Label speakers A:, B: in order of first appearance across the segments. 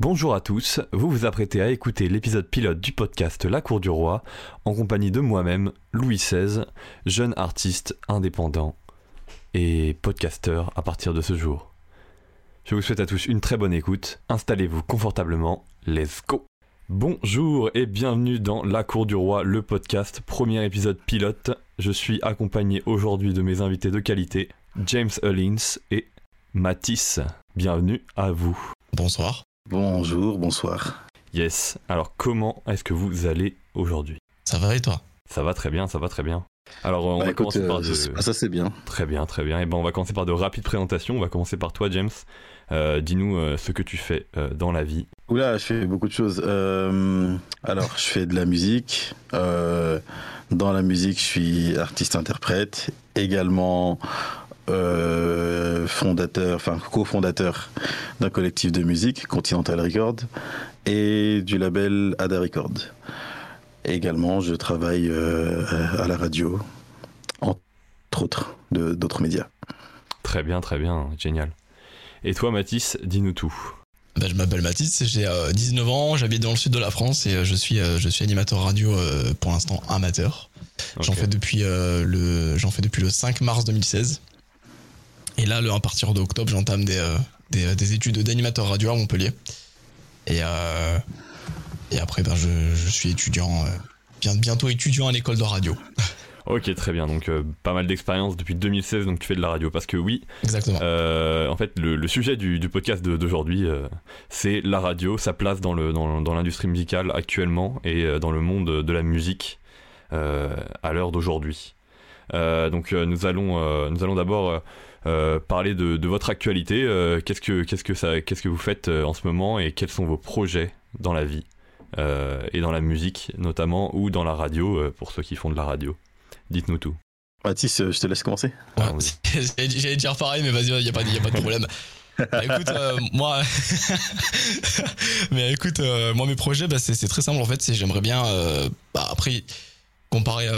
A: Bonjour à tous, vous vous apprêtez à écouter l'épisode pilote du podcast La Cour du Roi en compagnie de moi-même, Louis XVI, jeune artiste indépendant et podcasteur à partir de ce jour. Je vous souhaite à tous une très bonne écoute, installez-vous confortablement, let's go Bonjour et bienvenue dans La Cour du Roi, le podcast, premier épisode pilote. Je suis accompagné aujourd'hui de mes invités de qualité, James Hullins et Mathis. Bienvenue à vous.
B: Bonsoir.
C: Bonjour, bonsoir.
A: Yes, alors comment est-ce que vous allez aujourd'hui?
B: Ça va et toi?
A: Ça va très bien, ça va très bien. Alors on
C: Bah,
A: va
C: écoute,
A: commencer par
C: euh,
A: de...
C: ça, ça, c'est bien.
A: Très bien, très bien. Et ben on va commencer par de rapides présentations. On va commencer par toi, James. Euh, Dis-nous euh, ce que tu fais euh, dans la vie.
C: Oula, je fais beaucoup de choses. Euh, alors, je fais de la musique. Euh, dans la musique, je suis artiste-interprète. Également euh, fondateur, enfin cofondateur d'un collectif de musique, Continental Record, et du label Ada Record. Également, je travaille euh, à la radio, entre autres, de- d'autres médias.
A: Très bien, très bien, génial. Et toi, Mathis, dis-nous tout.
B: Bah, Je m'appelle Mathis, j'ai euh, 19 ans, j'habite dans le sud de la France et euh, je suis, euh, je suis animateur radio euh, pour l'instant amateur. J'en fais, depuis, euh, le, j'en fais depuis le 5 mars 2016. Et là, le, à partir d'octobre, j'entame des, euh, des, des études d'animateur radio à Montpellier. Et, euh, et après, ben, je, je suis étudiant, euh, bien- bientôt étudiant à l'école de radio.
A: Ok, très bien. Donc euh, pas mal d'expérience depuis 2016, donc tu fais de la radio. Parce que oui,
B: Exactement.
A: Euh, en fait, le, le sujet du, du podcast d'aujourd'hui, euh, c'est la radio, sa place dans le dans, dans l'industrie musicale actuellement et euh, dans le monde de la musique euh, à l'heure d'aujourd'hui. Euh, donc euh, nous allons euh, nous allons d'abord euh, euh, parler de, de votre actualité. Euh, qu'est-ce que qu'est-ce que ça qu'est-ce que vous faites euh, en ce moment et quels sont vos projets dans la vie euh, et dans la musique notamment ou dans la radio euh, pour ceux qui font de la radio. Dites-nous tout.
C: Mathis, euh, je te laisse commencer.
B: Ouais,
A: Ah,
B: j'allais dire pareil, mais vas-y, il n'y a, pas de- y a pas de problème. Bah, écoute, euh, moi, mais écoute, euh, moi mes projets, bah, c'est c'est très simple en fait. C'est j'aimerais bien, euh, bah, après comparer.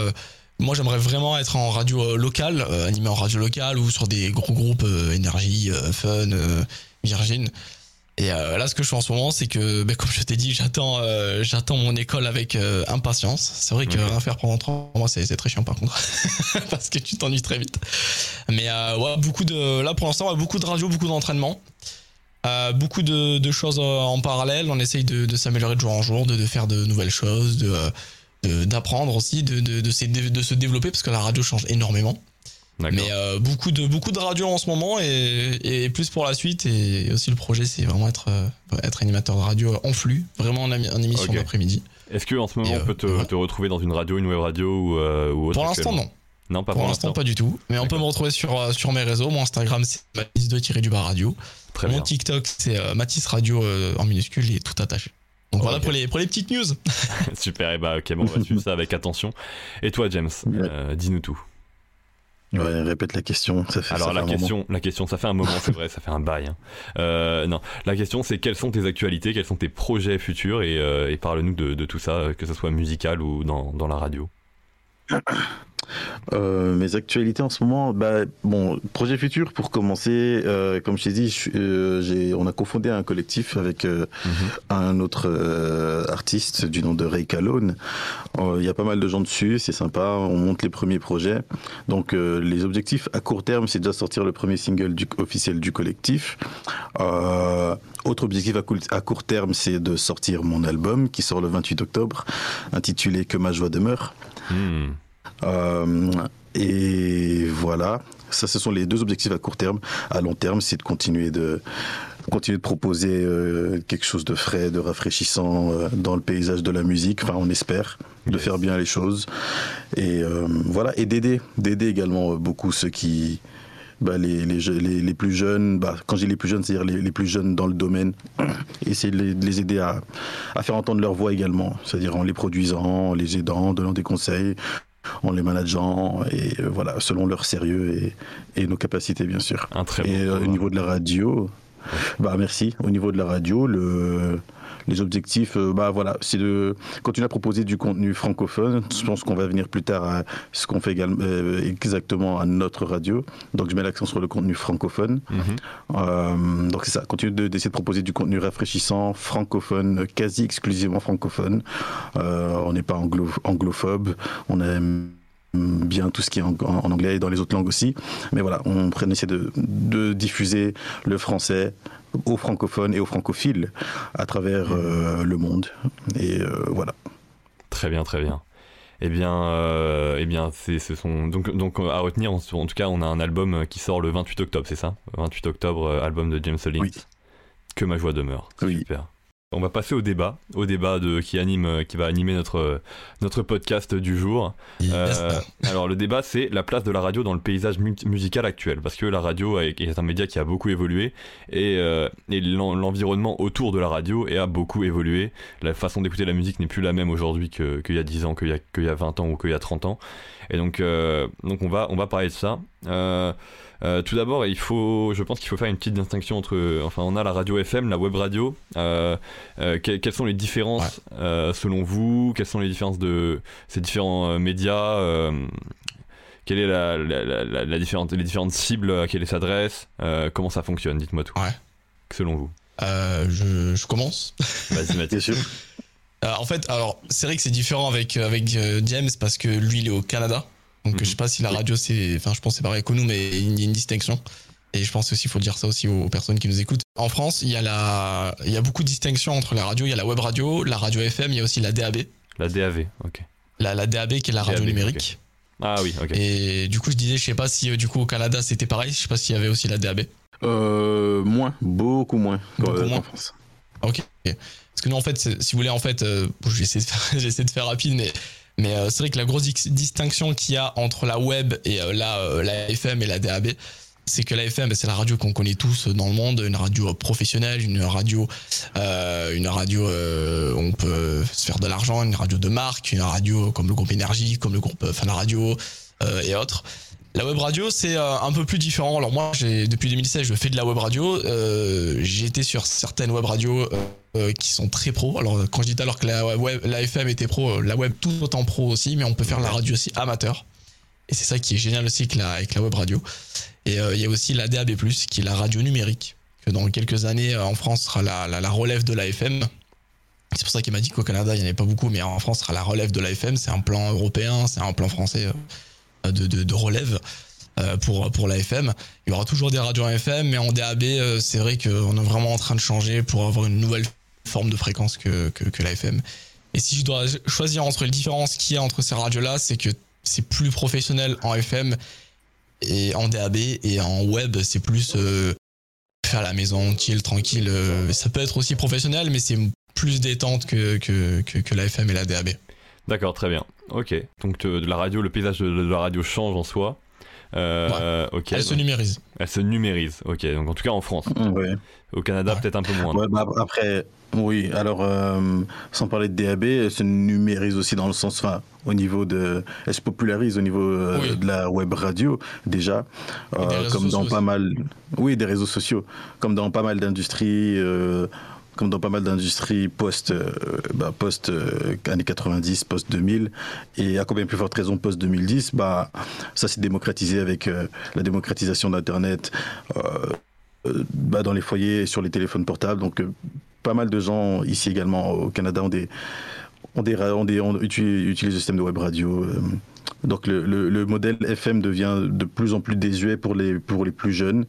B: Moi, j'aimerais vraiment être en radio euh, locale, euh, animé en radio locale ou sur des gros groupes euh, énergie, fun, Virgin. Et là, ce que je fais en ce moment, c'est que, bah, comme je t'ai dit, j'attends, euh, j'attends mon école avec euh, impatience. C'est vrai que rien faire pendant trois mois, c'est très chiant par contre, parce que tu t'ennuies très vite. Mais euh, ouais, beaucoup de, là pour l'instant, ouais, beaucoup de radio, beaucoup d'entraînement. Beaucoup de, de choses en parallèle. On essaye de, de s'améliorer de jour en jour, de, de faire de nouvelles choses, de- d'apprendre aussi, de, de, de, se, de se développer parce que la radio change énormément. Mais euh, beaucoup de beaucoup de radio en ce moment et, et plus pour la suite. Et aussi le projet, c'est vraiment être euh, être animateur de radio en flux, vraiment en, émission
A: Ok.
B: d'après-midi.
A: Est-ce que en ce moment
B: Et,
A: on
B: euh,
A: peut te,
B: voilà.
A: te retrouver dans une radio, une web radio ou, euh, ou autre
B: Pour l'instant, non.
A: Non, pas
B: Pour l'instant, pas du tout. Mais on peut me retrouver sur sur mes réseaux. Mon Instagram, c'est Mathis de tirer du bas radio.
A: Très
B: Mon
A: bien.
B: TikTok, c'est Mathis Radio euh, en minuscule et tout attaché. Donc voilà pour les, pour les petites news.
A: Super, et bah ok, bon, on va suivre ça avec attention. Et toi, James,
C: Ouais.
A: euh, dis-nous tout.
C: Ouais, répète la question. Ça fait,
A: Alors
C: ça fait
A: la
C: moment.
A: question, la question, ça fait un moment, c'est vrai, ça fait un bail. hein. Euh, non, la question c'est quelles sont tes actualités, quels sont tes projets futurs et, euh, et parle-nous de, de tout ça, que ce soit musical ou dans, dans la radio.
C: Euh, mes actualités en ce moment, bah, bon, projet futur pour commencer, euh, comme je t'ai dit, je euh, j'ai, on a confondé un collectif avec euh, un autre artiste du nom de Ray Calone. Il y a pas mal de gens dessus, c'est sympa, on monte les premiers projets. Donc les objectifs à court terme, c'est déjà sortir le premier single du, officiel du collectif. Autre objectif à, court- à court terme, c'est de sortir mon album qui sort le 28 octobre, intitulé Que ma joie demeure.
A: Hmm.
C: Euh, et voilà, ça ce sont les deux objectifs à court terme. À long terme, c'est de continuer de continuer de proposer euh, quelque chose de frais, de rafraîchissant euh, dans le paysage de la musique. Enfin, on espère de faire bien les choses. Et euh, voilà. Et d'aider, d'aider également beaucoup ceux qui bah, les, les, les, les plus jeunes, bah, quand dis les plus jeunes, c'est-à-dire les, les plus jeunes dans le domaine, essayer de les, de les aider à, à faire entendre leur voix également, c'est-à-dire en les produisant, en les aidant, en donnant des conseils, en les manageant, et euh, voilà, selon leur sérieux et, et nos capacités, bien sûr.
A: Un très
C: Et
A: bon
C: euh, au niveau de la radio, bah merci. Au niveau de la radio, le, les objectifs, bah voilà, c'est de continuer à proposer du contenu francophone. Je pense qu'on va venir plus tard à ce qu'on fait également, exactement à notre radio. Donc je mets l'accent sur le contenu francophone. Mhm. donc c'est ça, continuer d'essayer de, proposer du contenu rafraîchissant, francophone, quasi exclusivement francophone. on n'est pas anglo anglophobe, on aime bien tout ce qui est en, anglais et dans les autres langues aussi. Mais voilà, on essaie de, de diffuser le français aux francophones et aux francophiles à travers euh, le monde. Et euh, voilà.
A: Très bien, très bien. Eh bien, euh, eh bien c'est, ce sont donc, donc à retenir. En, tout cas, on a un album qui sort le 28 octobre, c'est ça? 28 octobre, album de James Hollins. Oui. Que ma joie demeure.
C: Oui.
A: Super. On va passer au débat, au débat de, qui, anime, qui va animer notre, notre podcast du jour. Euh, alors le débat c'est la place de la radio dans le paysage musical actuel, parce que la radio est un média qui a beaucoup évolué et, euh, et l'environnement autour de la radio a beaucoup évolué. La façon d'écouter la musique n'est plus la même aujourd'hui qu'il y a 10 ans, qu'il y, y, a 20 ans ou qu'il y a 30 ans. Et donc, euh, donc on, va, on va parler de ça. Euh, euh, tout d'abord, il faut, je pense qu'il faut faire une petite distinction entre, enfin, on a la radio FM, la web radio. quelles sont les différences selon vous? Quelles sont les différences de ces différents médias Quelle est la, la, différente, les différentes cibles à quelles ils s'adressent? Comment ça fonctionne? Dites-moi tout.
B: Ouais.
A: Selon vous.
B: je, je, commence.
A: Vas-y, Mathieu.
B: Euh, en fait, alors c'est vrai que c'est différent avec euh, avec euh, James parce que lui il est au Canada. Donc je sais pas si la radio c'est, enfin je pense c'est pareil que nous, mais il y a une distinction. Et je pense aussi il faut dire ça aussi aux personnes qui nous écoutent. En France, il y a la, il y a beaucoup de distinctions entre la radio. Il y a la web radio, la radio FM, il y a aussi la DAB.
A: La DAV, ok.
B: La, la DAB qui est la radio numérique.
A: Ah oui, ok.
B: Et du coup je disais, je sais pas si du coup au Canada c'était pareil. Je sais pas s'il y avait aussi la DAB.
C: Euh, moins, beaucoup moins.
B: Beaucoup moins. En France. Ok. Parce que nous, en fait, si vous voulez, en fait, euh, je vais essayer de faire, de faire rapide, mais, mais euh, c'est vrai que la grosse distinction qu'il y a entre la web et euh, la, la FM et la DAB, c'est que la FM, bah, c'est la radio qu'on connaît tous dans le monde, une radio professionnelle, une radio, une radio où on peut se faire de l'argent, une radio de marque, une radio comme le groupe Énergie, comme le groupe Fan Radio et autres. La web radio, c'est euh, un peu plus différent. Alors moi, j'ai depuis 2016, je fais de la web radio. Euh, j'ai été sur certaines web radios euh, qui sont très pro. Alors quand je dis alors que la web, la FM était pro, la web tout autant pro aussi, mais on peut faire la radio aussi amateur. Et c'est ça qui est génial aussi avec la, avec la web radio. Et il y a aussi la DAB+, qui est la radio numérique, que dans quelques années en France sera la, la, relève de la FM. C'est pour ça qu'il m'a dit qu'au Canada, il n'y en avait pas beaucoup, mais en France sera la relève de la FM. C'est un plan européen, c'est un plan français de, de, relève euh, pour, pour la FM. Il y aura toujours des radios FM, mais en DAB, euh, c'est vrai qu'on est vraiment en train de changer pour avoir une nouvelle forme de fréquence que, que, que la FM. Et si je dois choisir entre les différences qu'il y a entre ces radios-là, c'est que c'est plus professionnel en FM et en DAB et en web, c'est plus euh, faire la maison, chill, tranquille. ça peut être aussi professionnel, mais c'est plus détente que, que, que, que la FM et la DAB.
A: D'accord, très bien. Ok. Donc de la radio, le paysage de, la radio change en soi. Euh,
B: Elle se numérise.
A: Elle se numérise. Ok. Donc en tout cas en France.
C: Ouais.
A: Au Canada peut-être un peu moins.
C: Ouais, bah, après, oui. Alors euh, sans parler de DAB, elle se numérise aussi dans le sens, enfin, au niveau de, elle se popularise au niveau euh, de la web radio déjà, comme dans pas mal, oui, des réseaux sociaux, comme dans pas mal d'industries dans pas mal d'industries post, euh, bah, post euh, années 90, post 2000, et à combien plus forte raison post 2010, bah, ça s'est démocratisé avec euh, la démocratisation d'Internet bah, dans les foyers et sur les téléphones portables. Donc, pas mal de gens ici également au Canada ont des, ont des, ont des utilisent, le système de web radio. donc, le, modèle FM devient de plus en plus désuet pour les, pour les plus jeunes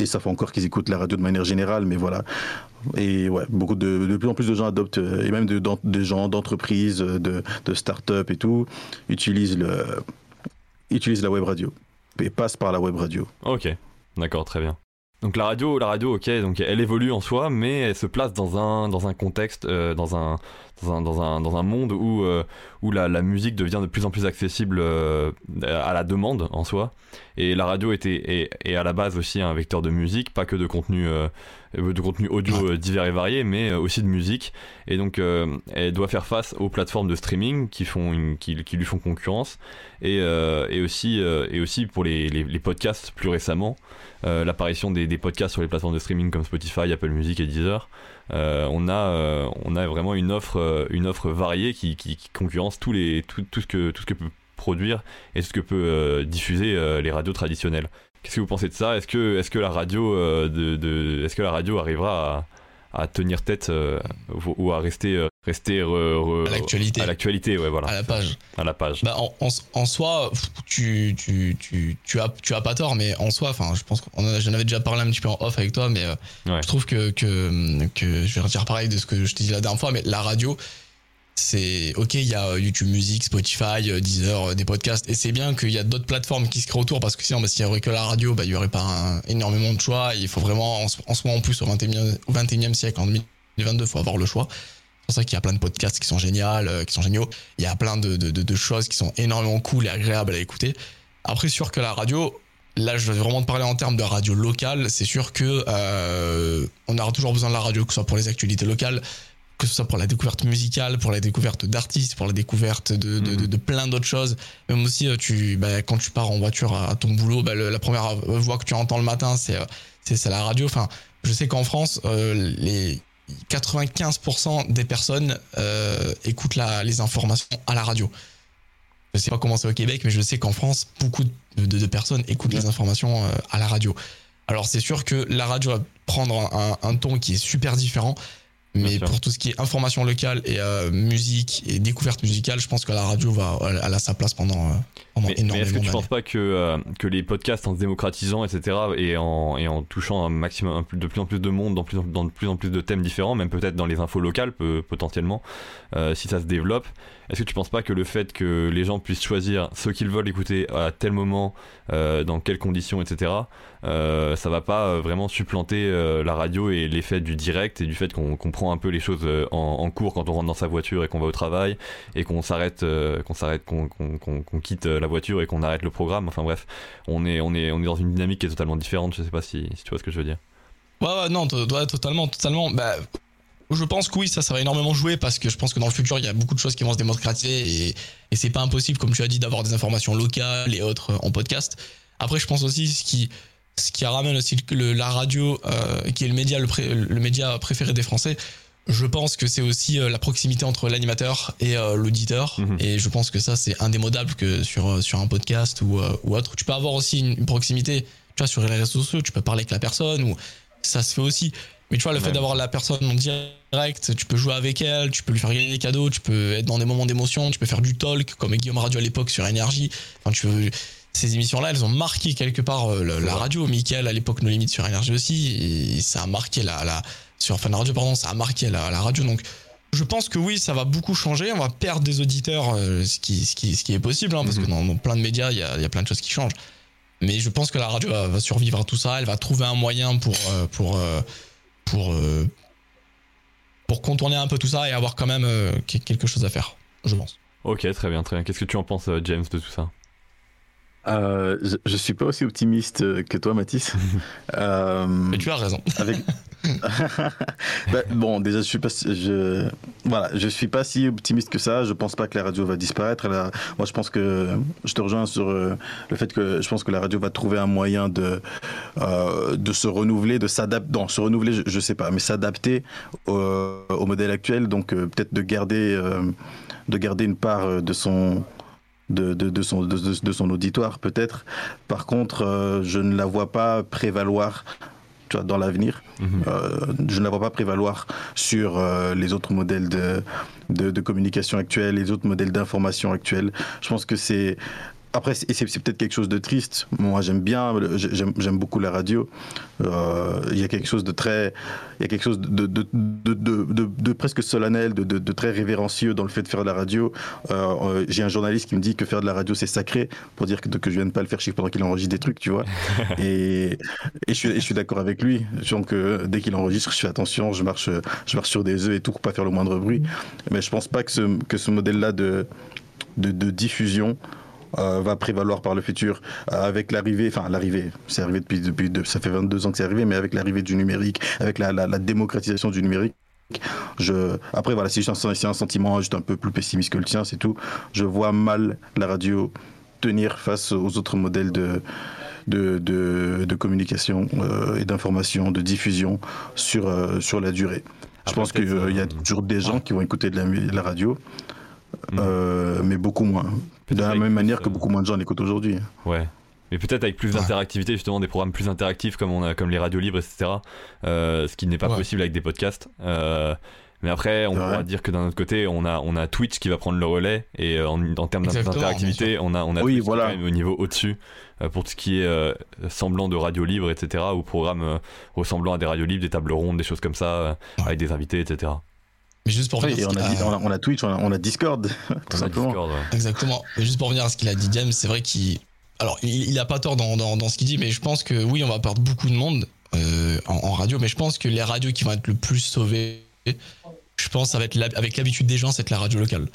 C: et fait encore qu'ils écoutent la radio de manière générale, mais voilà. Et ouais, beaucoup de, de plus en plus de gens adoptent, euh, et même de, de gens d'entreprises, de, de start-up et tout, utilisent, le, utilisent la web radio et passent par la web radio.
A: Ok, d'accord, très bien. Donc la radio, la radio, ok, donc elle évolue en soi, mais elle se place dans un, dans un contexte, euh, dans, un, dans, un, dans, un, dans, un, monde où, euh, où la, la, musique devient de plus en plus accessible euh, à la demande en soi. Et la radio était, est, à la base aussi un vecteur de musique, pas que de contenu, de contenu audio divers et variés, mais aussi de musique. Et donc, elle doit faire face aux plateformes de streaming qui, font qui, lui font concurrence, et, et aussi, et aussi pour les, les, podcasts plus récemment, l'apparition des, des, podcasts sur les plateformes de streaming comme Spotify, Apple Music et Deezer. On, a, on a vraiment une offre, une offre variée qui, concurrence les, tout, tout, ce que, tout ce que peut produire et ce que peut euh, diffuser euh, les radios traditionnelles. Qu'est-ce que vous pensez de ça? Est-ce que, est que la radio euh, de, est-ce que la radio arrivera à, tenir tête ou à rester rester à
B: l'actualité.
A: à l'actualité ouais voilà.
B: À la page.
A: À la page.
B: Bah, en, en, soi tu, tu, tu, tu, as tu as pas tort mais en soi enfin je pense qu'on j'en avais déjà parlé un petit peu en off avec toi mais je trouve que, que que je vais redire pareil de ce que je t'ai dit la dernière fois mais la radio c'est ok, il y a euh, YouTube Music, Spotify, euh, Deezer, euh, des podcasts, et c'est bien qu'il y a d'autres plateformes qui se créent autour parce que sinon, bah, s'il n'y avait que la radio, bah, il n'y aurait pas énormément de choix. Il faut vraiment, en, ce moment en plus, au 21e, au 21e siècle, en 2022, il faut avoir le choix. C'est pour ça qu'il y a plein de podcasts qui sont géniaux, qui sont géniaux. Il y a plein de, choses qui sont énormément cool et agréables à écouter. Après, sûr que la radio, là, je vais vraiment te parler en termes de radio locale. C'est sûr que on aura toujours besoin de la radio, que ce soit pour les actualités locales, que ce soit pour la découverte musicale, pour la découverte d'artistes, pour la découverte de, de, de, plein d'autres choses. Même aussi, euh, tu, bah, quand tu pars en voiture à, ton boulot, bah, la première voix que tu entends le matin, c'est euh, c'est la radio. Enfin, je sais qu'en France, euh, les 95% des personnes euh, écoutent la, les informations à la radio. Je sais pas comment c'est au Québec, mais je sais qu'en France, beaucoup de, personnes écoutent les informations à la radio. Alors c'est sûr que la radio va prendre un, un, ton qui est super différent. Mais pour tout ce qui est information locale et euh, musique et découverte musicale, je pense que la radio va, elle, a sa place pendant, euh, pendant
A: mais,
B: énormément
A: Mais est-ce que tu ne penses pas que, euh, que les podcasts en se démocratisant, etc., et en, et en touchant un maximum, de plus en plus de monde, dans, plus, dans de plus en plus de thèmes différents, même peut-être dans les infos locales, potentiellement, si ça se développe, est-ce que tu penses pas que le fait que les gens puissent choisir ce qu'ils veulent écouter à tel moment, euh, dans quelles conditions, etc., euh, ça va pas euh, vraiment supplanter la radio et l'effet du direct et du fait qu'on comprend un peu les choses en, cours quand on rentre dans sa voiture et qu'on va au travail et qu'on s'arrête, qu'on s'arrête, qu'on quitte la voiture et qu'on arrête le programme. Enfin bref, on est, on est, on est dans une dynamique qui est totalement différente. Je sais pas si, tu vois ce que je veux dire.
B: Ouais, ouais non, totalement, totalement. Bah, je pense que oui, ça, ça va énormément jouer parce que je pense que dans le futur, il y a beaucoup de choses qui vont se démocratiser et, c'est pas impossible, comme tu as dit, d'avoir des informations locales et autres en podcast. Après, je pense aussi ce qui, ce qui ramène aussi le, la radio, euh, qui est le média, le, média préféré des Français. Je pense que c'est aussi euh, la proximité entre l'animateur et euh, l'auditeur. Mhm. Et je pense que ça, c'est indémodable que sur, sur un podcast ou, ou autre. Tu peux avoir aussi une, une proximité, tu vois, sur les réseaux sociaux, tu peux parler avec la personne ou ça se fait aussi. Mais tu vois, le fait d'avoir la personne en direct, tu peux jouer avec elle, tu peux lui faire gagner des cadeaux, tu peux être dans des moments d'émotion, tu peux faire du talk, comme Guillaume Radio à l'époque sur Énergie. Enfin, tu veux, ces émissions-là, elles ont marqué quelque part euh, la, radio. Michael, à l'époque, nos limites sur Énergie aussi, et ça a marqué la, la sur la radio, pardon, ça a marqué la, la radio. Donc, je pense que oui, ça va beaucoup changer. On va perdre des auditeurs, euh, ce, qui, ce, qui, ce qui est possible, hein, parce que mhm. dans, plein de médias, il y a, y a, plein de choses qui changent. Mais je pense que la radio va, survivre à tout ça. Elle va trouver un moyen pour, euh, pour, euh, pour contourner un peu tout ça et avoir quand même quelque chose à faire, je pense.
A: Ok, très bien, très bien. Qu'est-ce que tu en penses, James, de tout ça?
C: Euh, je, je, suis pas aussi optimiste que toi, Mathis.
B: euh, Mais tu as raison.
C: Avec... bah, bon, déjà, je suis pas, je, voilà, je suis pas si optimiste que ça. Je pense pas que la radio va disparaître. moi, je pense que je te rejoins sur le fait que je pense que la radio va trouver un moyen de euh, de se renouveler, de s'adapter. Non, se renouveler, je, je, sais pas, mais s'adapter au, au, modèle actuel. Donc, peut-être de garder de garder une part de son de, de, de, son, de, son auditoire peut-être. Par contre, euh, je ne la vois pas prévaloir tu vois, dans l'avenir. -hmm. euh, je ne la vois pas prévaloir sur euh, les autres modèles de, de, de, communication actuels, les autres modèles d'information actuels. Je pense que c'est après, c'est peut-être quelque chose de triste. Moi, j'aime bien, j'aime beaucoup la radio. Euh, il y a quelque chose de très, il y a quelque chose de, de, de, de presque solennel, de, très révérencieux dans le fait de faire de la radio. Euh, euh, J'ai un journaliste qui me dit que faire de la radio, c'est sacré, pour dire que, que je viens de pas le faire chier pendant qu'il enregistre des trucs, tu vois. et, et je suis, je suis d'accord avec lui. Donc, euh, dès qu'il enregistre, je fais attention, je marche, je marche sur des œufs et tout pour pas faire le moindre bruit. Mais je pense pas que ce, que ce modèle-là de, de, de diffusion va prévaloir par le futur avec l'arrivée, enfin l'arrivée, c'est arrivé depuis, depuis ça fait 22 ans que c'est arrivé, mais avec l'arrivée du numérique, avec la, la, démocratisation du numérique, je, après, voilà, si c'est un sentiment juste un peu plus pessimiste que le tien, c'est tout. Je vois mal la radio tenir face aux autres modèles de, de, de, communication euh, et d'information, de diffusion sur, euh, sur la durée. je pense qu'il euh, y a toujours des gens qui vont écouter de la, la radio, mm. mais beaucoup moins. De la même manière que beaucoup moins de gens l'écoutent aujourd'hui.
A: Ouais. Mais peut-être avec plus d'interactivité, justement, des programmes plus interactifs comme, on a, comme les radios libres, etc. ce qui n'est pas possible avec des podcasts. Mais après, on pourra dire que d'un autre côté, on a, on a Twitch qui va prendre le relais et euh, en, en termes d'interactivité, on a, on a Twitch voilà. quand même au niveau au-dessus euh, pour tout ce qui est euh, semblant de radio libre, etc. ou programme ressemblant à des radios libres, des tables rondes, des choses comme ça, avec des invités, etc.
B: Mais juste pour
C: revenir on, a, on, a, Twitch, on a, Discord, tout simplement.
B: Exactement. Mais juste pour revenir à ce qu'il a dit, James, c'est vrai qu'il. Alors, il, a pas tort dans, dans, dans ce qu'il dit, mais je pense que oui, on va perdre beaucoup de monde en, en radio, mais je pense que les radios qui vont être le plus sauvées, je pense avec l'habitude des gens, c'est la radio locale.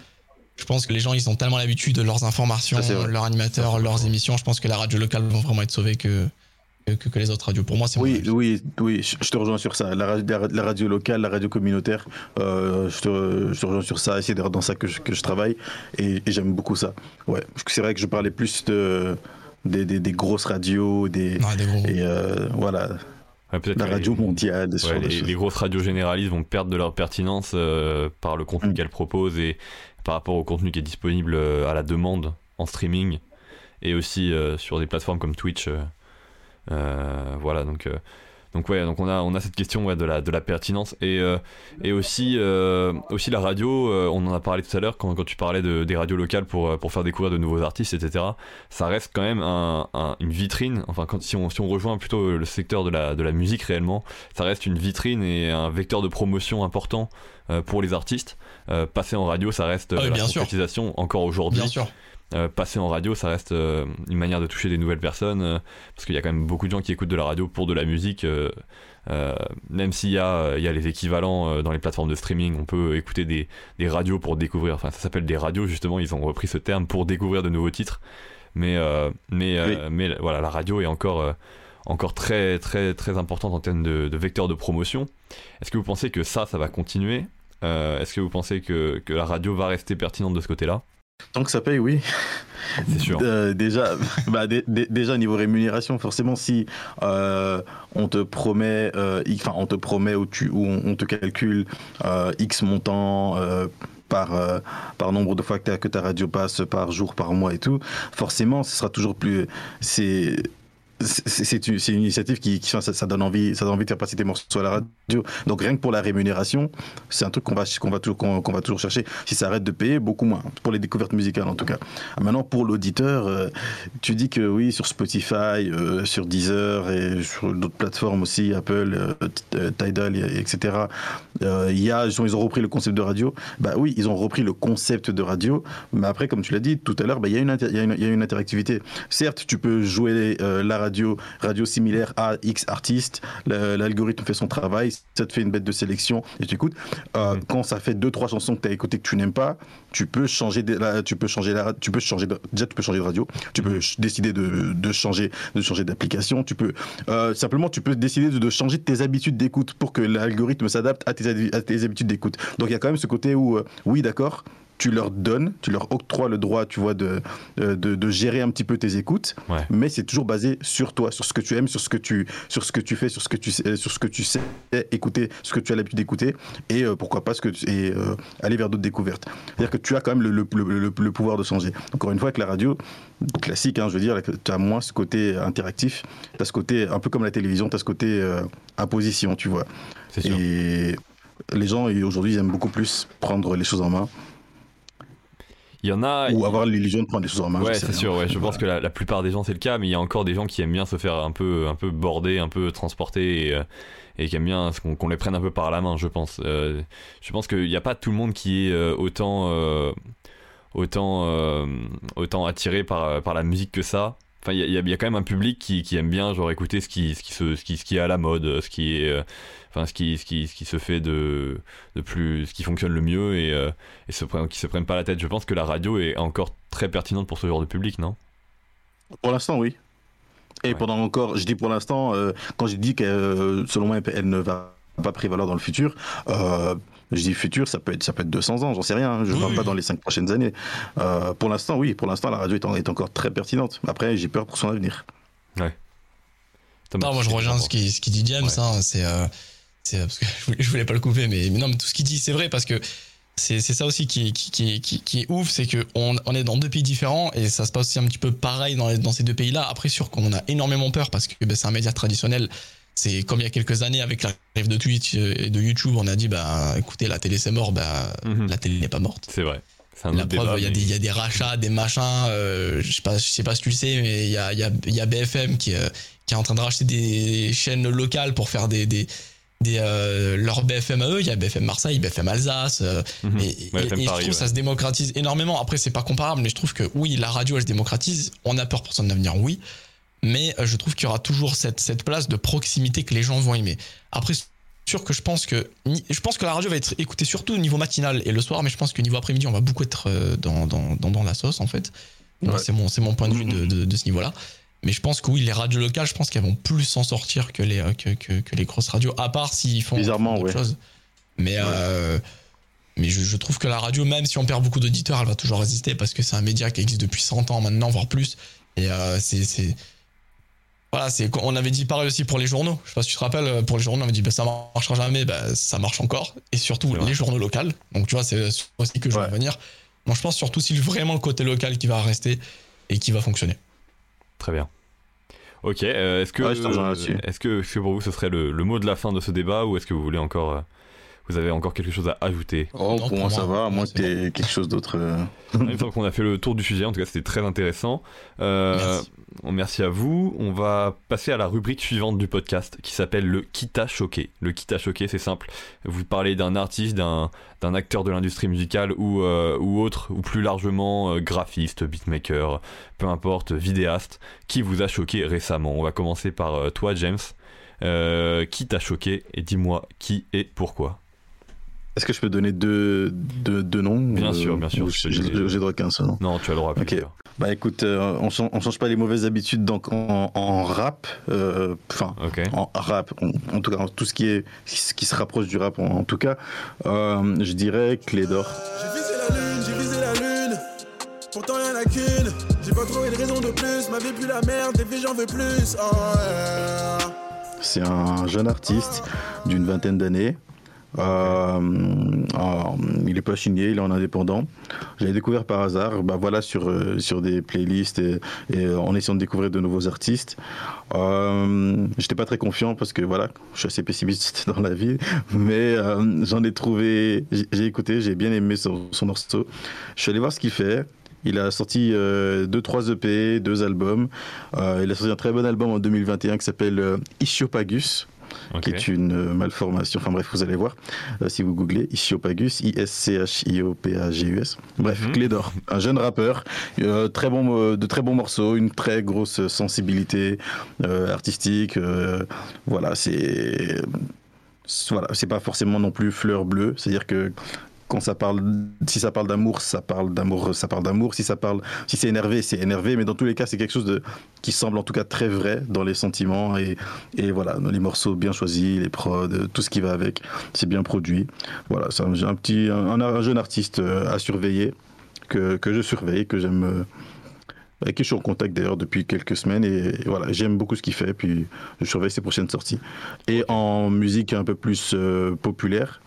B: Je pense que les gens, ils ont tellement l'habitude de leurs informations, leurs animateurs, leurs émissions. Je pense que la radio locale vont vraiment être sauvées que, que, les autres radios. Pour moi, c'est
C: Oui, oui, oui, je te rejoins sur ça. La, radio locale, la radio communautaire, euh, je, te, rejoins sur ça. C'est dans ça que je, que je travaille et, j'aime beaucoup ça. Ouais, c'est vrai que je parlais plus de, des, des, grosses radios, des, et euh, voilà la radio mondiale.
A: les, grosses radios généralistes vont perdre de leur pertinence euh, par le contenu mm. qu'elles proposent et par rapport au contenu qui est disponible à la demande en streaming et aussi euh, sur des plateformes comme Twitch. Voilà, donc donc ouais, donc on a on a cette question de la de la pertinence et euh, et aussi euh, aussi la radio. Euh, on en a parlé tout à l'heure quand, quand tu parlais de, des radios locales pour pour faire découvrir de nouveaux artistes, etc. Ça reste quand même un, une vitrine. Enfin, quand si on si on rejoint plutôt le secteur de la de la musique réellement, ça reste une vitrine et un vecteur de promotion important pour les artistes. passer en radio, ça reste
B: ah
A: la concrétisation encore aujourd'hui.
B: Bien sûr.
A: Euh, passer en radio, ça reste euh, une manière de toucher des nouvelles personnes, euh, parce qu'il y a quand même beaucoup de gens qui écoutent de la radio pour de la musique, même s'il y a, il y a les équivalents dans les plateformes de streaming, on peut écouter des, des radios pour découvrir, enfin ça s'appelle des radios justement, ils ont repris ce terme pour découvrir de nouveaux titres, mais, mais, mais voilà, la radio est encore encore très très très importante en termes de, de vecteur de promotion. Est-ce que vous pensez que ça, ça va continuer? Est-ce que vous pensez que, que, la radio va rester pertinente de ce côté-là?
C: Tant que ça paye, oui.
A: C'est sûr.
C: Euh, déjà, bah, déjà niveau rémunération, forcément, si euh, on te promet, euh, enfin, on te promet ou, tu, ou on, te calcule X montant par, par nombre de fois que, que ta radio passe par jour, par mois et tout, forcément, ce sera toujours plus. C'est c'est une, une, initiative qui, qui ça, donne envie ça donne envie de faire passer tes morceaux à la radio. Donc rien que pour la rémunération c'est un truc qu'on va qu'on va toujours qu'on va toujours chercher. Si ça arrête de payer beaucoup moins. Pour les découvertes musicales en tout cas. Maintenant pour l'auditeur euh, tu dis que oui sur Spotify euh, sur Deezer et sur d'autres plateformes aussi Apple euh, Tidal etc il a ils ont repris le concept de radio. Bah oui ils ont repris le concept de radio. Mais après comme tu l'as dit tout à l'heure bah, il y a une il y, y, a une interactivité. Certes tu peux jouer la radio, radio similaire à X artiste, l'algorithme fait son travail, ça te fait une bête de sélection et tu écoutes. Euh, quand ça fait deux trois chansons que tu as écoutées que tu n'aimes pas, tu peux changer de, la, tu peux changer la, tu peux changer de, déjà tu peux changer de radio, tu peux décider de, de changer de changer d'application, tu peux euh, simplement tu peux décider de, changer tes habitudes d'écoute pour que l'algorithme s'adapte à tes, à tes habitudes d'écoute. Donc il y a quand même ce côté où euh, oui d'accord tu leur donnes, tu leur octroies le droit, tu vois, de, de, de gérer un petit peu tes écoutes, mais c'est toujours basé sur toi, sur ce que tu aimes, sur ce que tu, sur ce que tu fais, sur ce que tu sais, sur ce que tu sais écouter, ce que tu as l'habitude d'écouter, et euh, pourquoi pas ce que et euh, aller vers d'autres découvertes. C'est-à-dire que tu as quand même le, le, le, le, pouvoir de changer. Encore une fois, avec la radio, classique, hein, je veux dire, tu as moins ce côté interactif, tu as ce côté, un peu comme la télévision, tu as ce côté euh, imposition, tu vois. Et les gens, aujourd'hui, aiment beaucoup plus prendre les choses en main.
A: Il y en a.
C: Ou avoir l'illusion de prendre des choses en main.
A: Ouais, c'est sûr. Ouais. Je pense que la, plupart des gens c'est le cas, mais il y a encore des gens qui aiment bien se faire un peu, un peu border, un peu transporter et, euh, et qui aiment bien qu'on les prenne un peu par la main. Je pense. Euh, je pense qu'il n'y a pas tout le monde qui est euh, autant, autant, autant attiré par, par la musique que ça. Enfin, il y, a quand même un public qui, qui, aime bien genre écouter ce qui, ce qui, se, ce qui, ce qui est à la mode, ce qui est, enfin, ce qui, ce qui, ce qui se fait de, de plus, ce qui fonctionne le mieux et, et se, qui se prennent pas la tête. Je pense que la radio est encore très pertinente pour ce genre de public, non?
C: Pour l'instant, oui. Et pendant encore, je dis pour l'instant, quand j'ai dit que selon moi, elle ne va pas prévaloir dans le futur, euh, je dis futur, ça peut être, ça peut être 200 ans, j'en sais rien. Hein. je ne parle pas dans les 5 prochaines années. Euh, pour l'instant, oui, pour l'instant, la radio est, encore très pertinente. Après, j'ai peur pour son avenir.
A: Ouais.
B: Non, moi je rejoins ce qui, ce qui dit James. Hein, c'est, euh, parce que je voulais, voulais pas le couper, mais, mais non, mais tout ce qu'il dit, c'est vrai parce que c'est, ça aussi qui, qui, qui, qui, qui est ouf, c'est qu'on on est dans deux pays différents et ça se passe aussi un petit peu pareil dans, dans ces deux pays-là. Après, sûr qu'on a énormément peur parce que ben, c'est un média traditionnel c'est comme il y a quelques années avec l'arrivée de Twitch et de YouTube, on a dit bah écoutez la télé c'est mort, bah mhm. la télé n'est pas morte.
A: C'est vrai.
B: La preuve, il y, a des rachats, des machins. Euh, je sais pas, je sais pas si tu le sais, mais il y a, y, a, y a, BFM qui, euh, qui est en train de racheter des chaînes locales pour faire des, des, des euh, leur BFM à eux. Il y a BFM Marseille, BFM Alsace. Mhm. et, je trouve que ça se démocratise énormément. Après, c'est pas comparable, mais je trouve que oui, la radio elle se démocratise. On a peur pour son avenir, oui mais euh, je trouve qu'il y aura toujours cette, cette place de proximité que les gens vont aimer. Après, sûr que je pense que je pense que la radio va être écoutée surtout au niveau matinal et le soir, mais je pense que niveau après-midi, on va beaucoup être euh, dans, dans, dans, la sauce en fait. C'est mon, mon point de vue de, de, ce niveau-là. Mais je pense que oui, les radios locales, je pense qu'elles vont plus s'en sortir que les, que, que, les grosses radios, à part s'ils font
C: Bizarrement, autre chose.
B: Mais, euh, mais je, je, trouve que la radio, même si on perd beaucoup d'auditeurs, elle va toujours résister parce que c'est un média qui existe depuis 100 ans maintenant, voire plus. Et c'est voilà, c'est on avait dit pareil aussi pour les journaux. Je sais pas si tu te rappelles, pour les journaux, on avait dit bah, ça marchera jamais, bah, ça marche encore. Et surtout les journaux locaux. Donc tu vois, c'est aussi que je vais revenir. Moi, je pense surtout si vraiment le côté local qui va rester et qui va fonctionner.
A: Très bien. Ok, euh, est-ce que, est-ce que, pour vous ce serait le, mot de la fin de ce débat ou est-ce que vous voulez encore euh, vous avez encore quelque chose à ajouter?
C: Oh, pour, moi, ça va, moi c'était quelque chose d'autre. Euh.
A: Une fois qu'on a fait le tour du sujet, en tout cas c'était très intéressant. Euh, merci. merci. à vous. On va passer à la rubrique suivante du podcast qui s'appelle le qui t'a choqué. Le qui t'a choqué, c'est simple. Vous parlez d'un artiste, d'un, acteur de l'industrie musicale ou, euh, ou autre, ou plus largement graphiste, beatmaker, peu importe, vidéaste, qui vous a choqué récemment. On va commencer par toi, James. qui t'a choqué? Et dis-moi qui et pourquoi.
C: Est-ce que je peux donner deux, deux, noms
A: Bien sûr, bien sûr.
C: J'ai droit qu'un seul.
A: Non, tu as le droit.
C: Ok. Bah écoute, euh, on, on change pas les mauvaises habitudes donc en, rap, euh, enfin en rap, en, tout cas tout ce qui est ce qui se rapproche du rap en, tout cas, euh, je dirais Clé d'or. J'ai visé la lune, j'ai visé la lune, pourtant y'en a qu'une. J'ai pas trouvé de raison de plus, ma vie plus la merde, et puis j'en veux plus. Oh, C'est un jeune artiste d'une vingtaine d'années euh, il est pas signé, il est en indépendant. J'avais découvert par hasard, bah voilà, sur, euh, sur des playlists et, en essayant de découvrir de nouveaux artistes. Euh, J'étais pas très confiant parce que voilà, je suis assez pessimiste dans la vie, mais euh, j'en ai trouvé, j'ai écouté, j'ai bien aimé son, son, morceau. Je suis allé voir ce qu'il fait. Il a sorti 2-3 EP, 2 albums. il a sorti un très bon album en 2021 qui s'appelle Qui est une euh, malformation. Enfin bref, vous allez voir euh, si vous googlez Ischiopagus, I-S-C-H-I-O-P-A-G-U-S. Bref, mhm. Clé d'or, un jeune rappeur, euh, très bon, de très bons morceaux, une très grosse sensibilité artistique. voilà, c'est voilà, c'est pas forcément non plus fleur bleue, c'est-à-dire que quand ça parle, si ça parle d'amour, ça parle d'amour, ça parle d'amour. Si ça parle, si c'est énervé, c'est énervé. Mais dans tous les cas, c'est quelque chose de, qui semble en tout cas très vrai dans les sentiments et, et voilà, dans les morceaux bien choisis, les prods, tout ce qui va avec, c'est bien produit. Voilà, c'est un, petit, un, jeune artiste euh, à surveiller que, que je surveille, que j'aime. Euh, avec qui je suis en contact d'ailleurs depuis quelques semaines et, voilà j'aime beaucoup ce qu'il fait puis je surveille ses prochaines sorties et en musique un peu plus euh, populaire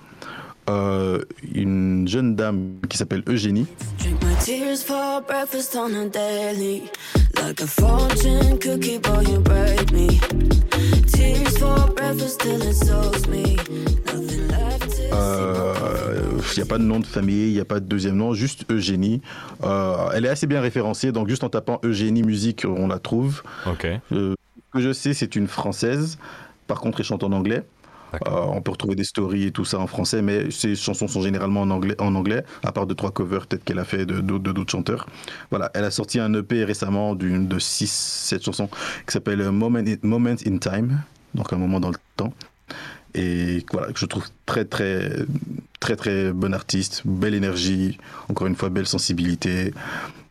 C: euh, une jeune dame qui s'appelle Eugénie. Il n'y a pas de nom de famille, il n'y a pas de deuxième nom, juste Eugénie. Euh, elle est assez bien référencée, donc juste en tapant Eugénie Musique, on la trouve.
A: Ok.
C: Euh, ce que je sais, c'est une française. Par contre, elle chante en anglais. On peut retrouver des stories et tout ça en français, mais ses chansons sont généralement en anglais, en anglais à part de trois covers peut-être qu'elle a fait de d'autres chanteurs. Voilà, elle a sorti un EP récemment d'une de 6 7 chansons qui s'appelle Moment Moment in Time, donc un moment dans le temps et voilà, je trouve très très très très bon artiste, belle énergie, encore une fois belle sensibilité,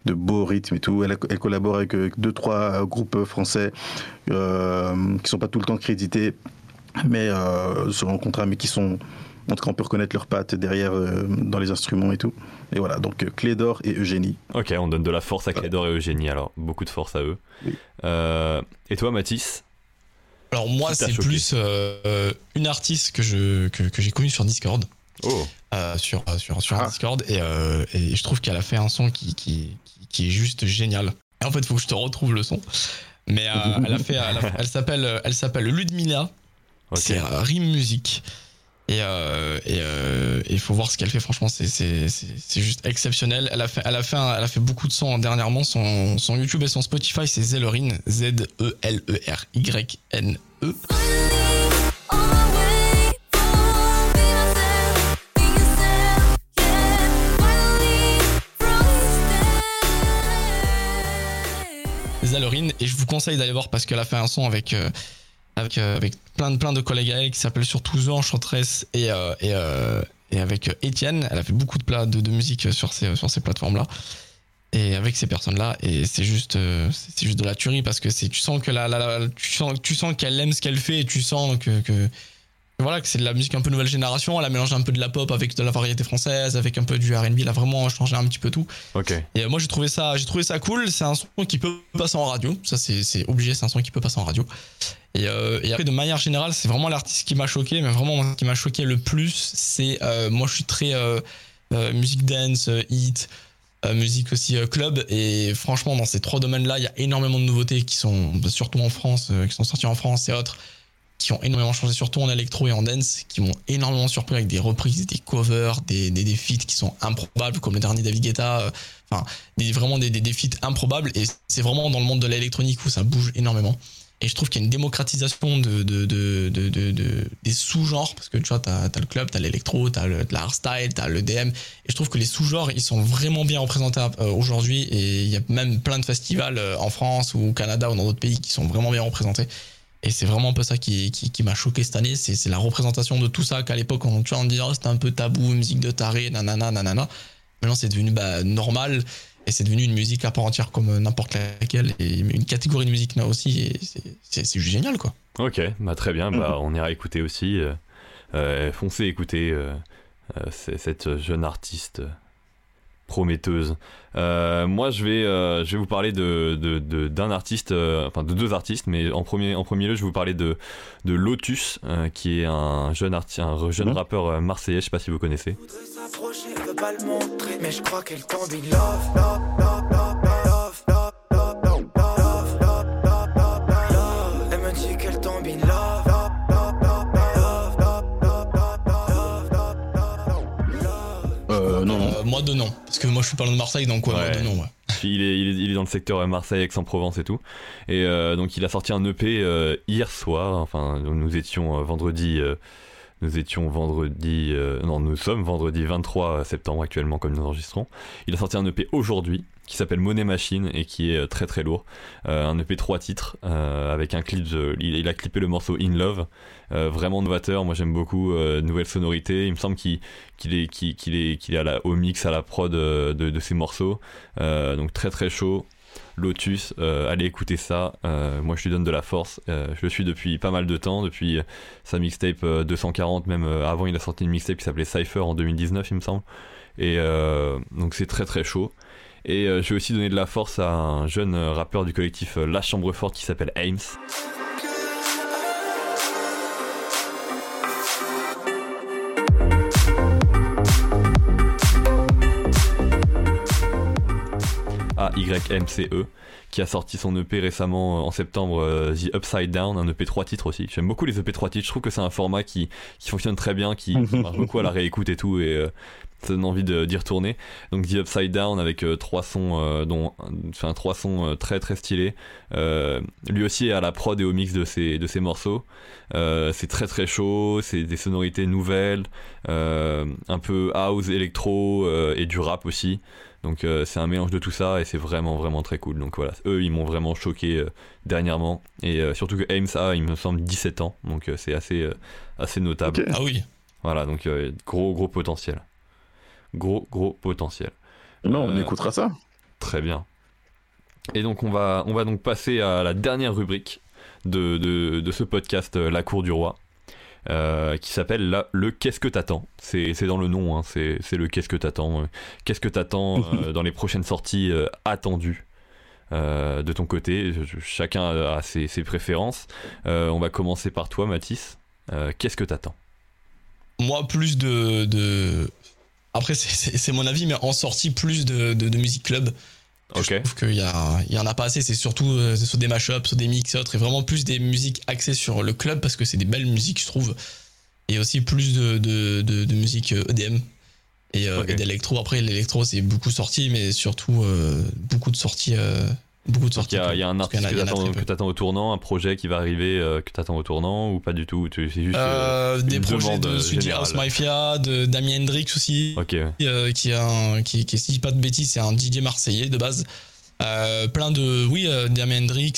C: de beaux rythmes et tout. Elle, collabore avec euh, deux trois groupes français euh, qui sont pas tout le temps crédités, mais euh, sur un contrat, mais qui sont en tout cas, on peut reconnaître leurs pattes derrière euh, dans les instruments et tout. Et voilà, donc Clé d'Or et Eugénie.
A: Ok, on donne de la force à Clé d'Or et Eugénie, alors beaucoup de force à eux. et toi, Mathis?
B: Alors moi, c'est plus euh, une artiste que je que, que j'ai connue sur Discord.
A: Oh.
B: Euh, sur sur, sur ah. Discord et, euh, et, je trouve qu'elle a fait un son qui, qui, qui est juste génial. Et en fait, il faut que je te retrouve le son. Mais elle a fait, elle, s'appelle elle s'appelle Ludmilla. C'est Rime Music. Et il faut voir ce qu'elle fait. Franchement, c'est juste exceptionnel. Elle a fait, elle a fait, elle a fait beaucoup de sons dernièrement. Son, son YouTube et son Spotify, c'est Zellerine, Z-E-L-E-R-Y-N-E. -E. et je vous conseille d'aller voir parce qu'elle a fait un son avec euh, avec, euh, avec plein de plein de collègues elle qui s'appellent surtout Zoe Enchantress et euh, euh, et avec Étienne. Elle a fait beaucoup de plats de, musique sur ces sur ces plateformes là et avec ces personnes là et c'est juste c'est juste de la tuerie parce que c'est tu sens que la, la, tu sens tu sens qu'elle aime ce qu'elle fait et tu sens que voilà que c'est de la musique un peu nouvelle génération elle a mélangé un peu de la pop avec de la variété française avec un peu du R&B elle a vraiment changé un petit peu tout.
A: Ok.
B: Et moi j'ai trouvé ça j'ai trouvé ça cool c'est un son qui peut passer en radio ça c'est obligé c'est un son qui peut passer en radio. Et, euh, et après de manière générale c'est vraiment l'artiste qui m'a choqué mais vraiment ce qui m'a choqué le plus c'est euh, moi je suis très euh, euh musique dance hit musique aussi club. Et franchement dans ces trois domaines là il y a énormément de nouveautés qui sont surtout en France qui sont sorties en France et autres qui ont énormément changé, surtout en électro et en dance, qui m'ont énormément surpris avec des reprises, des covers, des, des, des feats qui sont improbables, comme le dernier David Guetta. Euh, enfin, des, vraiment des, des, des feats improbables. Et c'est vraiment dans le monde de l'électronique où ça bouge énormément. Et je trouve qu'il y a une démocratisation de, de, de, de, de des sous-genres, parce que tu vois, t'as as le club, t'as l'électro, t'as le hardstyle, t'as le DM. Et je trouve que les sous-genres, ils sont vraiment bien représentés euh, aujourd'hui. Et il y a même plein de festivals euh, en France ou au Canada ou dans d'autres pays qui sont vraiment bien représentés. Et c'est vraiment un peu ça qui, m'a choqué cette année. C'est la représentation de tout ça qu'à l'époque, on, tu vois, on disait, oh, c'était un peu tabou, musique de taré, nanana, nanana. Maintenant, c'est devenu bah, normal et c'est devenu une musique à part entière comme n'importe laquelle une catégorie de musique là aussi. C'est juste génial, quoi.
A: Ok, bah, très bien. Bah, on ira écouter aussi. Euh, euh, foncez écouter euh, cette jeune artiste prometteuse. Euh, moi, je vais, euh, je vais vous parler de, de, d'un artiste, euh, enfin de deux artistes, mais en premier, en premier lieu, je vais vous parler de, de Lotus, qui est un jeune, artiste, un jeune mhm. rappeur marseillais, je sais pas si vous connaissez. Je
B: moi de non. Parce que moi je suis pas loin de Marseille, donc ouais, moi de non, ouais.
A: Il est, il, est, dans le secteur euh, Marseille, Aix-en-Provence et tout. Et euh, donc il a sorti un EP euh, hier soir. Enfin, nous étions vendredi. Nous étions vendredi. non, nous sommes vendredi 23 septembre actuellement, comme nous enregistrons. Il a sorti un EP aujourd'hui qui s'appelle Money Machine et qui est très très lourd. un EP 3 titres avec un clip. il, a clippé le morceau In Love. vraiment novateur. Moi j'aime beaucoup. nouvelle sonorité. Il me semble qu'il est, qu'il, est, qu'il est à la, au mix, à la prod euh, de, de, ces morceaux. Euh, donc très très chaud. Lotus, euh, allez écouter ça. moi, je lui donne de la force. je le suis depuis pas mal de temps, depuis sa mixtape 240, même avant, il a sorti une mixtape qui s'appelait Cypher en 2019, il me semble. Et donc, c'est très très chaud. Et je vais aussi donner de la force à un jeune rappeur du collectif La Chambre Forte qui s'appelle Ames. YMCE, qui a sorti son EP récemment euh, en septembre, euh, The Upside Down, un EP 3 titres aussi. J'aime beaucoup les EP 3 titres, je trouve que c'est un format qui, qui fonctionne très bien, qui, marche beaucoup à la réécoute et tout, et, euh, ça donne envie d'y retourner. Donc The Upside Down avec trois sons, dont, enfin trois sons très très stylés. lui aussi est à la prod et au mix de ses de ses morceaux. c'est très très chaud, c'est des sonorités nouvelles, un peu house, électro et du rap aussi. Donc c'est un mélange de tout ça et c'est vraiment vraiment très cool. Donc voilà, eux ils m'ont vraiment choqué dernièrement et surtout que Ames a il me semble 17 ans, donc c'est assez assez notable.
B: Ah oui.
A: Voilà, donc gros gros potentiel gros, gros potentiel.
C: Non, on euh, écoutera ça.
A: Très bien. Et donc on va, on va donc passer à la dernière rubrique de, de, ce podcast euh, La Cour du Roi. Euh, qui s'appelle le Qu'est-ce que t'attends C'est dans le nom, hein, c'est le Qu'est-ce que t'attends Qu'est-ce que t'attends dans les prochaines sorties attendues de ton côté? Chacun a ses, ses préférences. on va commencer par toi, Mathis. Qu'est-ce que t'attends?
B: Moi, plus de, de après, c'est mon avis, mais en sortie plus de, de, musique club. Je trouve qu'il y, y en a pas assez. C'est surtout euh, sur des mashups, sur des mix et autres, et vraiment plus des musiques axées sur le club parce que c'est des belles musiques, je trouve. Et aussi plus de, de, de musique EDM euh, e et, euh, et d'électro. Après, l'électro, c'est beaucoup sorti, mais surtout beaucoup de sorties beaucoup de sorties.
A: Il y, a un artiste que tu attends au tournant, un projet qui va arriver euh, que tu attends au tournant ou pas du tout C'est
B: juste euh, euh, des projets de Swedish House Mafia, de Damien Hendrix aussi, qui, qui, un, qui, qui, si pas de bêtises, c'est un DJ marseillais de base. plein de oui Damien Hendrix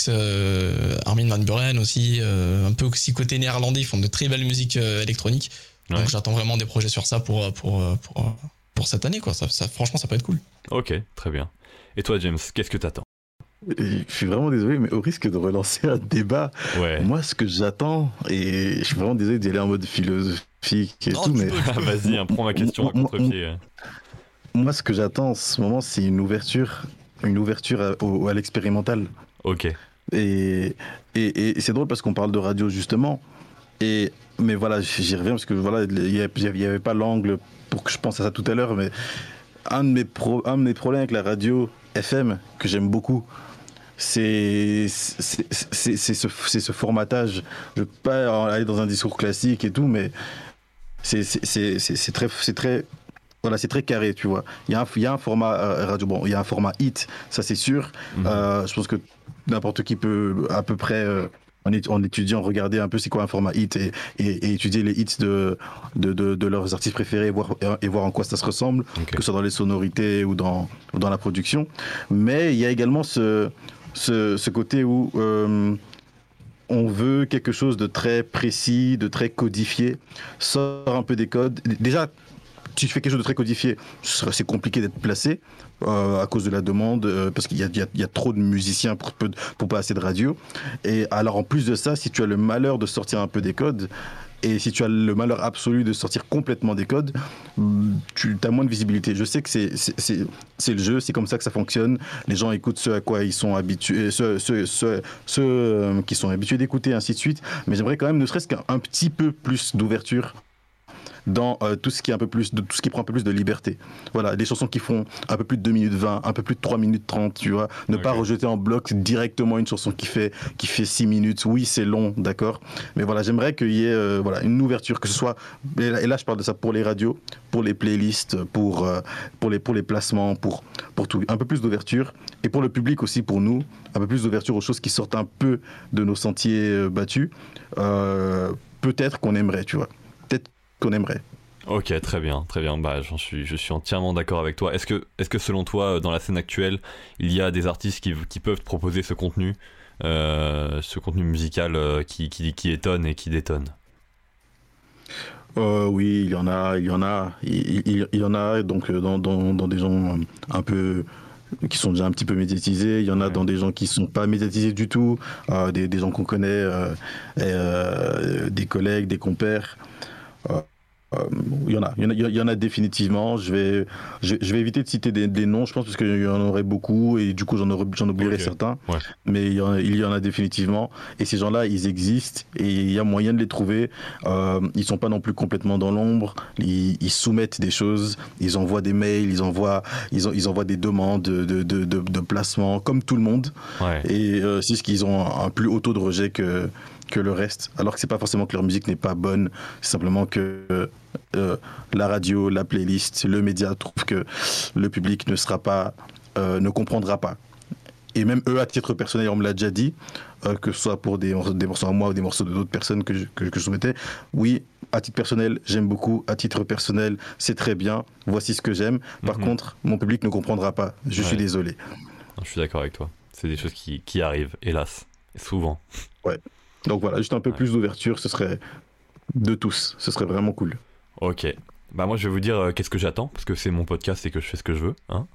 B: Armin van Buren aussi un peu aussi côté néerlandais ils font de très belles musiques électroniques. Donc j'attends vraiment des projets sur ça pour pour pour, pour cette année quoi. Ça, ça, franchement ça peut être cool.
A: Ok très bien. Et toi James qu'est-ce que t'attends?
C: Je suis vraiment désolé, mais au risque de relancer un débat, moi, ce que j'attends, et je suis vraiment désolé d'y aller en mode philosophique et tout, mais.
A: Vas-y, hein, prends ma question à contre-pied.
C: Moi, ce que j'attends en ce moment, c'est une ouverture, une ouverture à, l'expérimental.
A: Ok.
C: Et, et, et c'est drôle parce qu'on parle de radio, justement. Et, mais voilà, j'y reviens parce que voilà, il n'y avait, pas l'angle pour que je pense à ça tout à l'heure, mais un de, mes un de mes problèmes avec la radio FM que j'aime beaucoup, c'est ce, ce formatage. Je ne veux pas aller dans un discours classique et tout, mais c'est très, très, voilà, c'est très carré, tu vois. Il y a un, il y a un format euh, radio, bon, il y a un format hit, ça c'est sûr. Mhm. Euh, je pense que n'importe qui peut à peu près euh, en, étudiant, regarder un peu c'est quoi un format hit et, et, étudier les hits de, de, de, leurs artistes préférés et voir, et voir en quoi ça se ressemble, que ce soit dans les sonorités ou dans, dans la production. Mais il y a également ce, ce, côté où euh, on veut quelque chose de très précis, de très codifié, sort un peu des codes. Déjà, si tu fais quelque chose de très codifié, c'est compliqué d'être placé euh, à cause de la demande, euh, parce qu'il y, a trop de musiciens pour, pour pas assez de radio. Et alors en plus de ça, si tu as le malheur de sortir un peu des codes, et si tu as le malheur absolu de sortir complètement des codes, tu as moins de visibilité. Je sais que c'est le jeu, c'est comme ça que ça fonctionne. Les gens écoutent ce à quoi ils sont habitués, ceux, ceux, euh, qui sont habitués d'écouter, ainsi de suite. Mais j'aimerais quand même ne serait-ce qu'un petit peu plus d'ouverture dans euh, tout ce qui est un peu plus de tout ce qui prend un peu plus de liberté. Voilà, des chansons qui font un peu plus de 2 minutes 20, un peu plus de 3 minutes 30, tu vois, ne pas rejeter en bloc directement une chanson qui fait qui fait 6 minutes. Oui, c'est long, d'accord, mais voilà, j'aimerais qu'il y ait euh, voilà, une ouverture que ce soit et là, je parle de ça pour les radios, pour les playlists, pour euh, pour les pour les placements, pour pour tout, un peu plus d'ouverture et pour le public aussi pour nous, un peu plus d'ouverture aux choses qui sortent un peu de nos sentiers battus. peut-être qu'on aimerait, tu vois qu'on aimerait.
A: Ok, très bien, très bien. Bah, j'en suis, je suis entièrement d'accord avec toi. Est-ce que, est-ce que selon toi, dans la scène actuelle, il y a des artistes qui, qui peuvent proposer ce contenu, euh, ce contenu musical euh, qui, qui, qui, étonne et qui détonne?
C: Euh, Oui, il y en a, il y en a, il, y en a. Donc dans, dans, dans, des gens un peu qui sont déjà un petit peu médiatisés. Il y en a dans des gens qui sont pas médiatisés du tout, des, des, gens qu'on connaît, des collègues, des compères. Euh, euh, il y en a, il y en a, définitivement. Je vais, je, vais éviter de citer des, noms, je pense, parce qu'il y en aurait beaucoup et du coup j'en oublierai certains. Mais il y, en, il y, en, a définitivement. Et ces gens-là, ils existent et il y a moyen de les trouver. Euh, ils sont pas non plus complètement dans l'ombre. Ils, soumettent des choses, ils envoient des mails, ils envoient, ils, ils envoient des demandes de, de, de, placement, comme tout le monde. Et euh, c'est ce qu'ils ont un, plus haut taux de rejet que que le reste. Alors que c'est pas forcément que leur musique n'est pas bonne, c'est simplement que euh, la radio, la playlist, le média trouvent que le public ne sera pas, euh, ne comprendra pas. Et même eux, à titre personnel, on me l'a déjà dit, euh, que ce soit pour des, des morceaux à moi ou des morceaux de d'autres personnes que je, que, que je soumettais. Oui, à titre personnel, j'aime beaucoup. À titre personnel, c'est très bien. Voici ce que j'aime. Par
A: Mhm.
C: contre, mon public ne comprendra pas. Je
A: Ouais.
C: suis désolé.
A: Je suis d'accord avec toi. C'est des choses qui, qui arrivent, hélas, souvent.
C: Donc voilà, juste un peu
A: Ouais.
C: plus d'ouverture, ce serait de tous. Ce serait vraiment cool.
A: Ok. Bah moi je vais vous dire euh, qu'est-ce que j'attends parce que c'est mon podcast et que je fais ce que je veux. Hein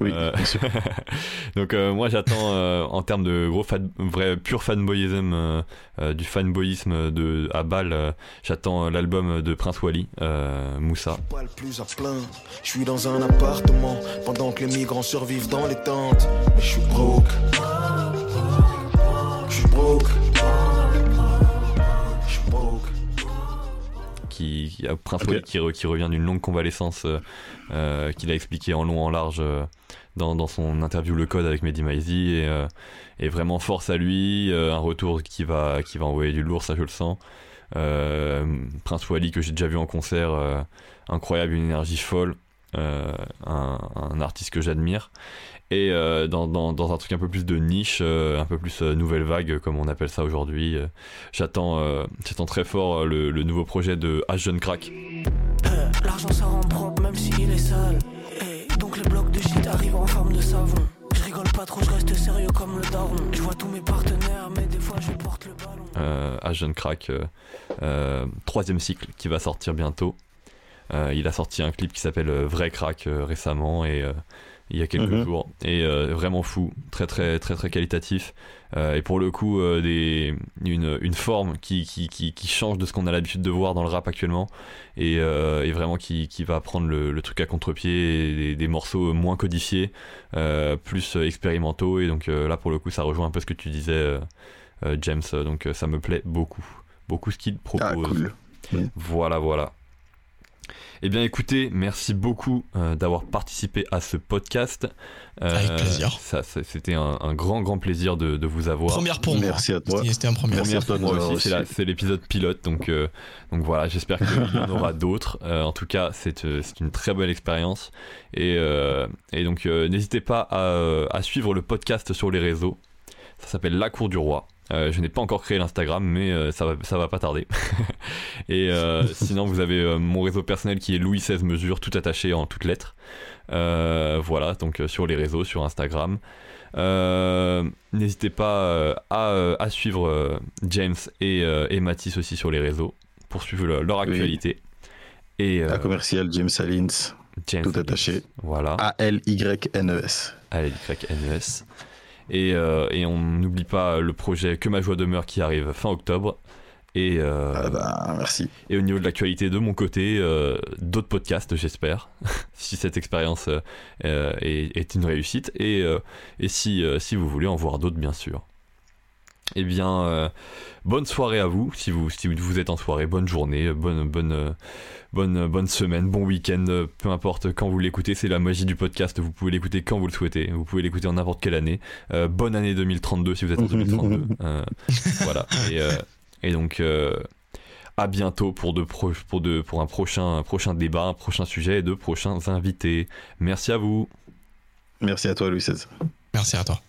C: Oui,
A: Euh,
C: bien sûr.
A: Donc euh, moi j'attends euh, en termes de gros fan, vrai pur fanboyisme, euh, euh, du fanboyisme de à balle, euh, j'attends euh, l'album de Prince Wally, euh, Moussa.
D: pas le plus à plaindre. Je suis dans un appartement pendant que les migrants survivent dans les tentes. Mais je suis broke. Je suis broke.
A: Qui, qui- Prince. Wally qui, re- qui revient d'une longue convalescence euh, euh, qu'il a expliqué en long en large euh, dans, dans son interview Le Code avec Mehdi Maizi et, et vraiment force à lui un retour qui va qui va envoyer du lourd ça je le sens Prince Wally que j'ai déjà vu en concert incroyable une énergie folle un, un artiste que j'admire et euh, dans, dans, dans un truc un peu plus de niche euh, un peu plus euh, nouvelle vague comme on appelle ça aujourd'hui J'attends, j'attends très fort le, le nouveau projet de H Jeune Crack.
E: L'argent ça rend propre même s'il est sale. Donc les blocs de shit arrivent en forme de savon. Je rigole pas trop, je reste sérieux comme le daron. Je vois tous mes partenaires, mais des fois je porte le ballon.
A: H Jeune Crack, troisième cycle qui va sortir bientôt. Il a sorti un clip qui s'appelle Vrai Crack récemment et il y a quelques
C: Mhm.
A: jours et euh, vraiment fou, très très très très qualitatif Euh, et pour le coup euh, des, une, une forme qui, qui, qui, qui change de ce qu'on a l'habitude de voir dans le rap actuellement et, et vraiment qui, qui va prendre le, le truc à contre-pied des, des morceaux moins codifiés, plus expérimentaux et donc là pour le coup ça rejoint un peu ce que tu disais James donc ça me plaît beaucoup beaucoup ce qu'il propose.
C: Ah, cool.
A: Voilà, voilà. Eh bien, écoutez, merci beaucoup euh, d'avoir participé à ce podcast. Euh,
B: Avec plaisir.
A: ça- ça- C'était un, un grand, grand plaisir de, de vous avoir.
B: Première pour moi.
C: Merci à toi.
B: C'était- un premier.
C: Merci
A: Première
C: à toi
A: moi aussi, c'est
C: avoir
A: la- c'est l'épisode pilote, donc, euh, donc voilà, j'espère qu'il y en aura d'autres. Euh, en tout cas, c'est euh, c'est une très belle expérience. Et, euh, et donc, euh, n'hésitez pas à, à suivre le podcast sur les réseaux. Ça s'appelle La Cour du Roi. Euh, je n'ai pas encore créé l'Instagram, mais euh, ça, va, ça va pas tarder. et euh, sinon, vous avez mon réseau personnel qui est Louis 16 mesures, tout attaché en toutes lettres. Voilà, donc sur les réseaux, sur Instagram. N'hésitez pas à, à suivre James et, et Mathis aussi sur les réseaux pour suivre le- leur
C: Oui.
A: actualité. Et euh,
C: La commerciale James Salins,
A: James,
C: tout attaché.
A: Voilà.
C: A-L-Y-N-E-S.
A: A-L-Y-N-E-S. Et, euh, et on n'oublie pas le projet Que ma joie demeure qui arrive fin octobre. Et, euh,
C: Ah bah, merci.
A: et au niveau de l'actualité de mon côté, euh, d'autres podcasts, j'espère, si cette expérience euh, est, est une réussite. Et, et si, si vous voulez en voir d'autres, bien sûr. Eh bien, euh, bonne soirée à vous, si vous, si vous êtes en soirée, bonne journée, bonne, bonne, bonne, bonne semaine, bon week-end, peu importe quand vous l'écoutez, c'est la magie du podcast, vous pouvez l'écouter quand vous le souhaitez, vous pouvez l'écouter en n'importe quelle année. Euh, bonne année 2032 si vous êtes en 2032. Euh, voilà. Et, euh, et donc, euh, à bientôt pour, de pro- pour, de, pour un, prochain, un prochain débat, un prochain sujet et de prochains invités. Merci à vous.
C: Merci à toi, Louis XVI.
B: Merci à toi.